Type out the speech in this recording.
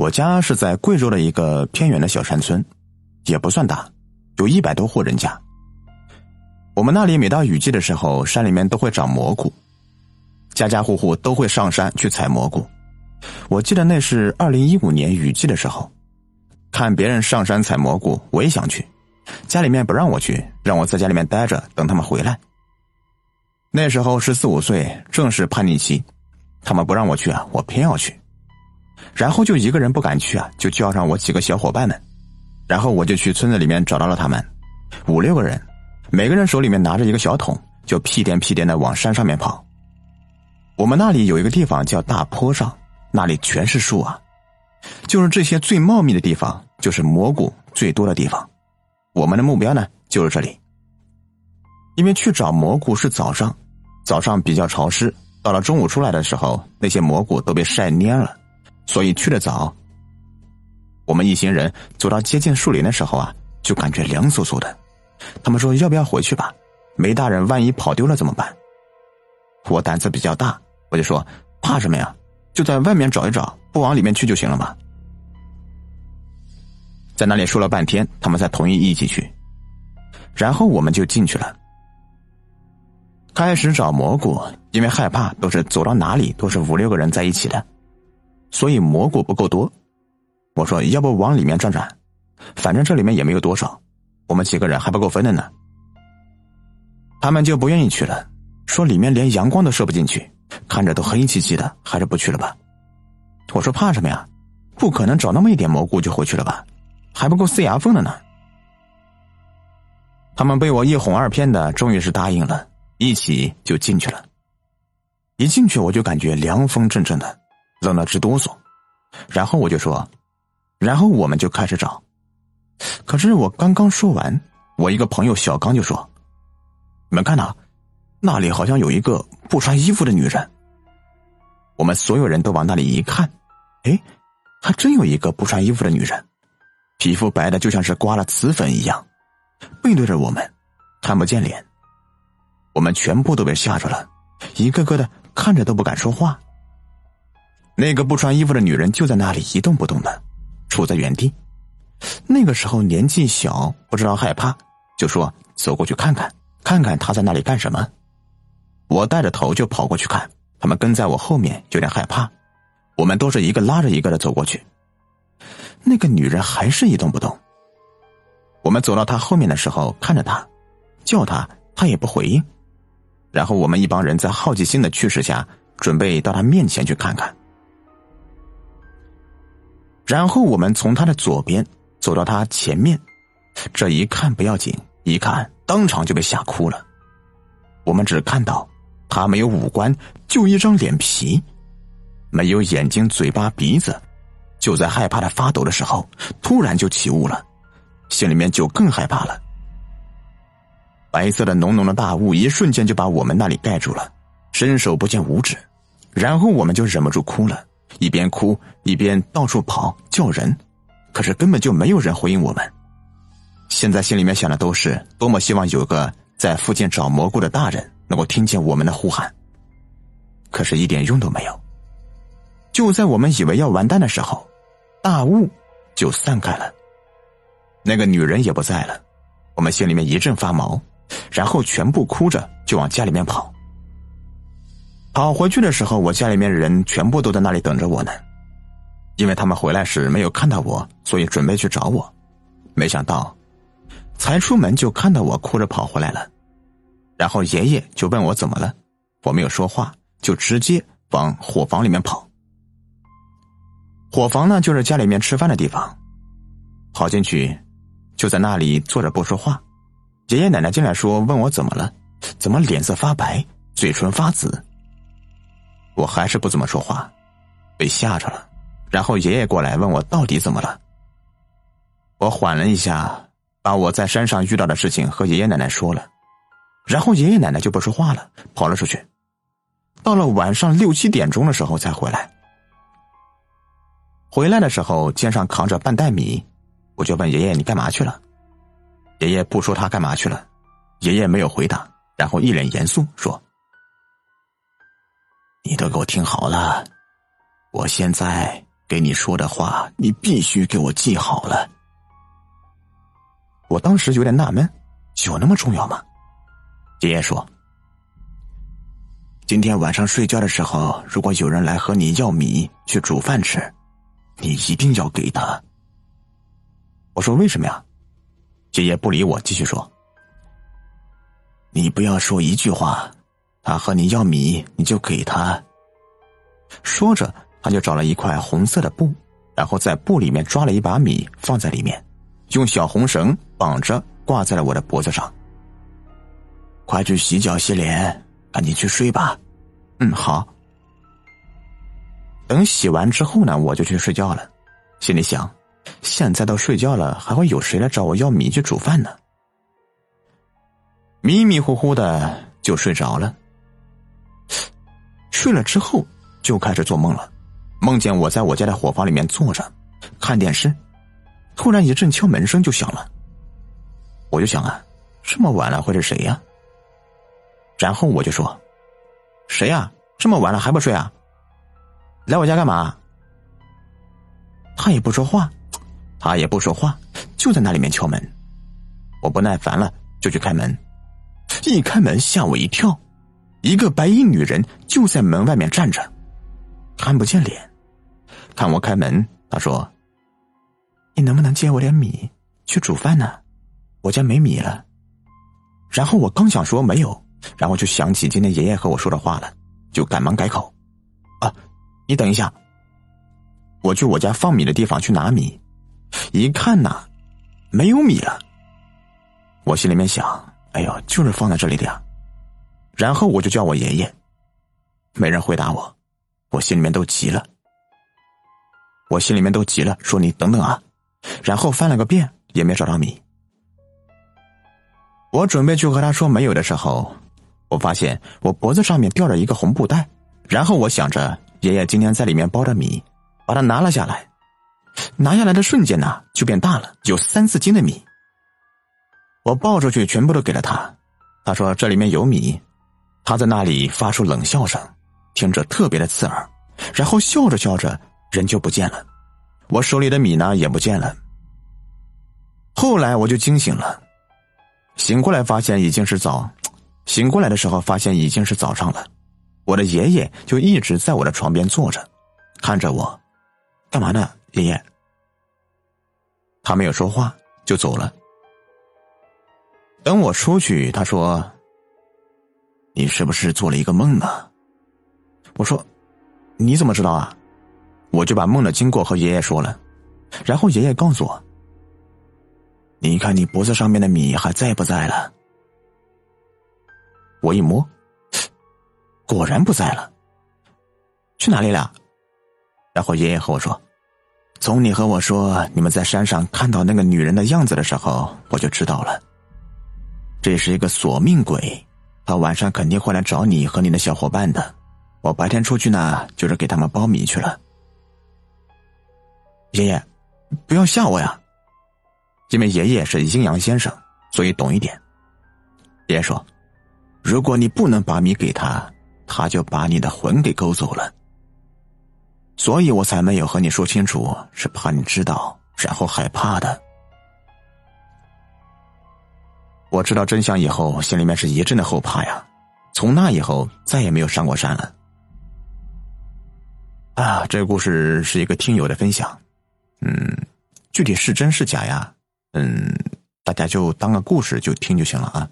我家是在贵州的一个偏远的小山村，也不算大，有一百多户人家。我们那里每到雨季的时候，山里面都会长蘑菇，家家户户都会上山去采蘑菇。我记得那是二零一五年雨季的时候，看别人上山采蘑菇，我也想去，家里面不让我去，让我在家里面待着，等他们回来。那时候十四五岁，正是叛逆期，他们不让我去啊，我偏要去。然后就一个人不敢去啊，就叫上我几个小伙伴们，然后我就去村子里面找到了他们，五六个人，每个人手里面拿着一个小桶，就屁颠屁颠的往山上面跑。我们那里有一个地方叫大坡上，那里全是树啊，就是这些最茂密的地方，就是蘑菇最多的地方。我们的目标呢，就是这里。因为去找蘑菇是早上，早上比较潮湿，到了中午出来的时候，那些蘑菇都被晒蔫了。所以去的早，我们一行人走到接近树林的时候啊，就感觉凉飕飕的。他们说：“要不要回去吧？梅大人万一跑丢了怎么办？”我胆子比较大，我就说：“怕什么呀？就在外面找一找，不往里面去就行了嘛。”在那里说了半天，他们才同意一起去。然后我们就进去了，开始找蘑菇，因为害怕，都是走到哪里都是五六个人在一起的。所以蘑菇不够多，我说要不往里面转转，反正这里面也没有多少，我们几个人还不够分的呢。他们就不愿意去了，说里面连阳光都射不进去，看着都黑漆漆的，还是不去了吧。我说怕什么呀？不可能找那么一点蘑菇就回去了吧？还不够塞牙缝的呢。他们被我一哄二骗的，终于是答应了，一起就进去了。一进去我就感觉凉风阵阵的。冷得直哆嗦，然后我就说，然后我们就开始找。可是我刚刚说完，我一个朋友小刚就说：“你们看呐，那里好像有一个不穿衣服的女人。”我们所有人都往那里一看，哎，还真有一个不穿衣服的女人，皮肤白的就像是刮了瓷粉一样，背对着我们，看不见脸。我们全部都被吓着了，一个个的看着都不敢说话。那个不穿衣服的女人就在那里一动不动的，杵在原地。那个时候年纪小，不知道害怕，就说走过去看看，看看她在那里干什么。我带着头就跑过去看，他们跟在我后面，有点害怕。我们都是一个拉着一个的走过去。那个女人还是一动不动。我们走到她后面的时候，看着她，叫她，她也不回应。然后我们一帮人在好奇心的驱使下，准备到她面前去看看。然后我们从他的左边走到他前面，这一看不要紧，一看当场就被吓哭了。我们只看到他没有五官，就一张脸皮，没有眼睛、嘴巴、鼻子。就在害怕的发抖的时候，突然就起雾了，心里面就更害怕了。白色的浓浓的大雾一瞬间就把我们那里盖住了，伸手不见五指，然后我们就忍不住哭了。一边哭一边到处跑叫人，可是根本就没有人回应我们。现在心里面想的都是多么希望有个在附近找蘑菇的大人能够听见我们的呼喊，可是一点用都没有。就在我们以为要完蛋的时候，大雾就散开了，那个女人也不在了，我们心里面一阵发毛，然后全部哭着就往家里面跑。跑回去的时候，我家里面的人全部都在那里等着我呢，因为他们回来时没有看到我，所以准备去找我。没想到，才出门就看到我哭着跑回来了，然后爷爷就问我怎么了，我没有说话，就直接往伙房里面跑。伙房呢，就是家里面吃饭的地方，跑进去，就在那里坐着不说话。爷爷奶奶进来说问我怎么了，怎么脸色发白，嘴唇发紫。我还是不怎么说话，被吓着了。然后爷爷过来问我到底怎么了。我缓了一下，把我在山上遇到的事情和爷爷奶奶说了。然后爷爷奶奶就不说话了，跑了出去。到了晚上六七点钟的时候才回来。回来的时候肩上扛着半袋米，我就问爷爷：“你干嘛去了？”爷爷不说他干嘛去了，爷爷没有回答，然后一脸严肃说。你都给我听好了，我现在给你说的话，你必须给我记好了。我当时有点纳闷，有那么重要吗？爷爷说：“今天晚上睡觉的时候，如果有人来和你要米去煮饭吃，你一定要给他。”我说：“为什么呀？”爷爷不理我，继续说：“你不要说一句话，他和你要米，你就给他。”说着，他就找了一块红色的布，然后在布里面抓了一把米放在里面。用小红绳绑着，挂在了我的脖子上。快去洗脚洗脸，赶紧去睡吧。嗯，好。等洗完之后呢，我就去睡觉了。心里想，现在都睡觉了，还会有谁来找我要米去煮饭呢？迷迷糊糊的就睡着了。睡了之后就开始做梦了，梦见我在我家的伙房里面坐着看电视。突然一阵敲门声就响了，我就想啊，这么晚了会是谁呀？然后我就说：“谁呀？这么晚了还不睡啊？来我家干嘛？”他也不说话，他也不说话，就在那里面敲门。我不耐烦了，就去开门。一开门吓我一跳，一个白衣女人就在门外面站着，看不见脸。看我开门，她说。你能不能借我点米去煮饭呢？我家没米了。然后我刚想说没有，然后就想起今天爷爷和我说的话了，就赶忙改口：“啊，你等一下，我去我家放米的地方去拿米。一看呐，没有米了。我心里面想：哎呦，就是放在这里的呀。然后我就叫我爷爷，没人回答我，我心里面都急了。我心里面都急了，说你等等啊。”然后翻了个遍，也没找到米。我准备去和他说没有的时候，我发现我脖子上面吊着一个红布袋。然后我想着爷爷今天在里面包着米，把它拿了下来。拿下来的瞬间呢，就变大了，有三四斤的米。我抱出去，全部都给了他。他说这里面有米。他在那里发出冷笑声，听着特别的刺耳。然后笑着笑着，人就不见了。我手里的米呢也不见了。后来我就惊醒了，醒过来发现已经是早，醒过来的时候发现已经是早上了。我的爷爷就一直在我的床边坐着，看着我，干嘛呢？爷爷。他没有说话，就走了。等我出去，他说：“你是不是做了一个梦呢？”我说：“你怎么知道啊？”我就把梦的经过和爷爷说了，然后爷爷告诉我：“你看你脖子上面的米还在不在了？”我一摸，果然不在了。去哪里了？然后爷爷和我说：“从你和我说你们在山上看到那个女人的样子的时候，我就知道了。这是一个索命鬼，到晚上肯定会来找你和你的小伙伴的。我白天出去呢，就是给他们包米去了。”爷爷，不要吓我呀！因为爷爷是阴阳先生，所以懂一点。爷爷说：“如果你不能把米给他，他就把你的魂给勾走了。”所以我才没有和你说清楚，是怕你知道，然后害怕的。我知道真相以后，心里面是一阵的后怕呀。从那以后，再也没有上过山了。啊，这个故事是一个听友的分享。嗯，具体是真是假呀？嗯，大家就当个故事就听就行了啊。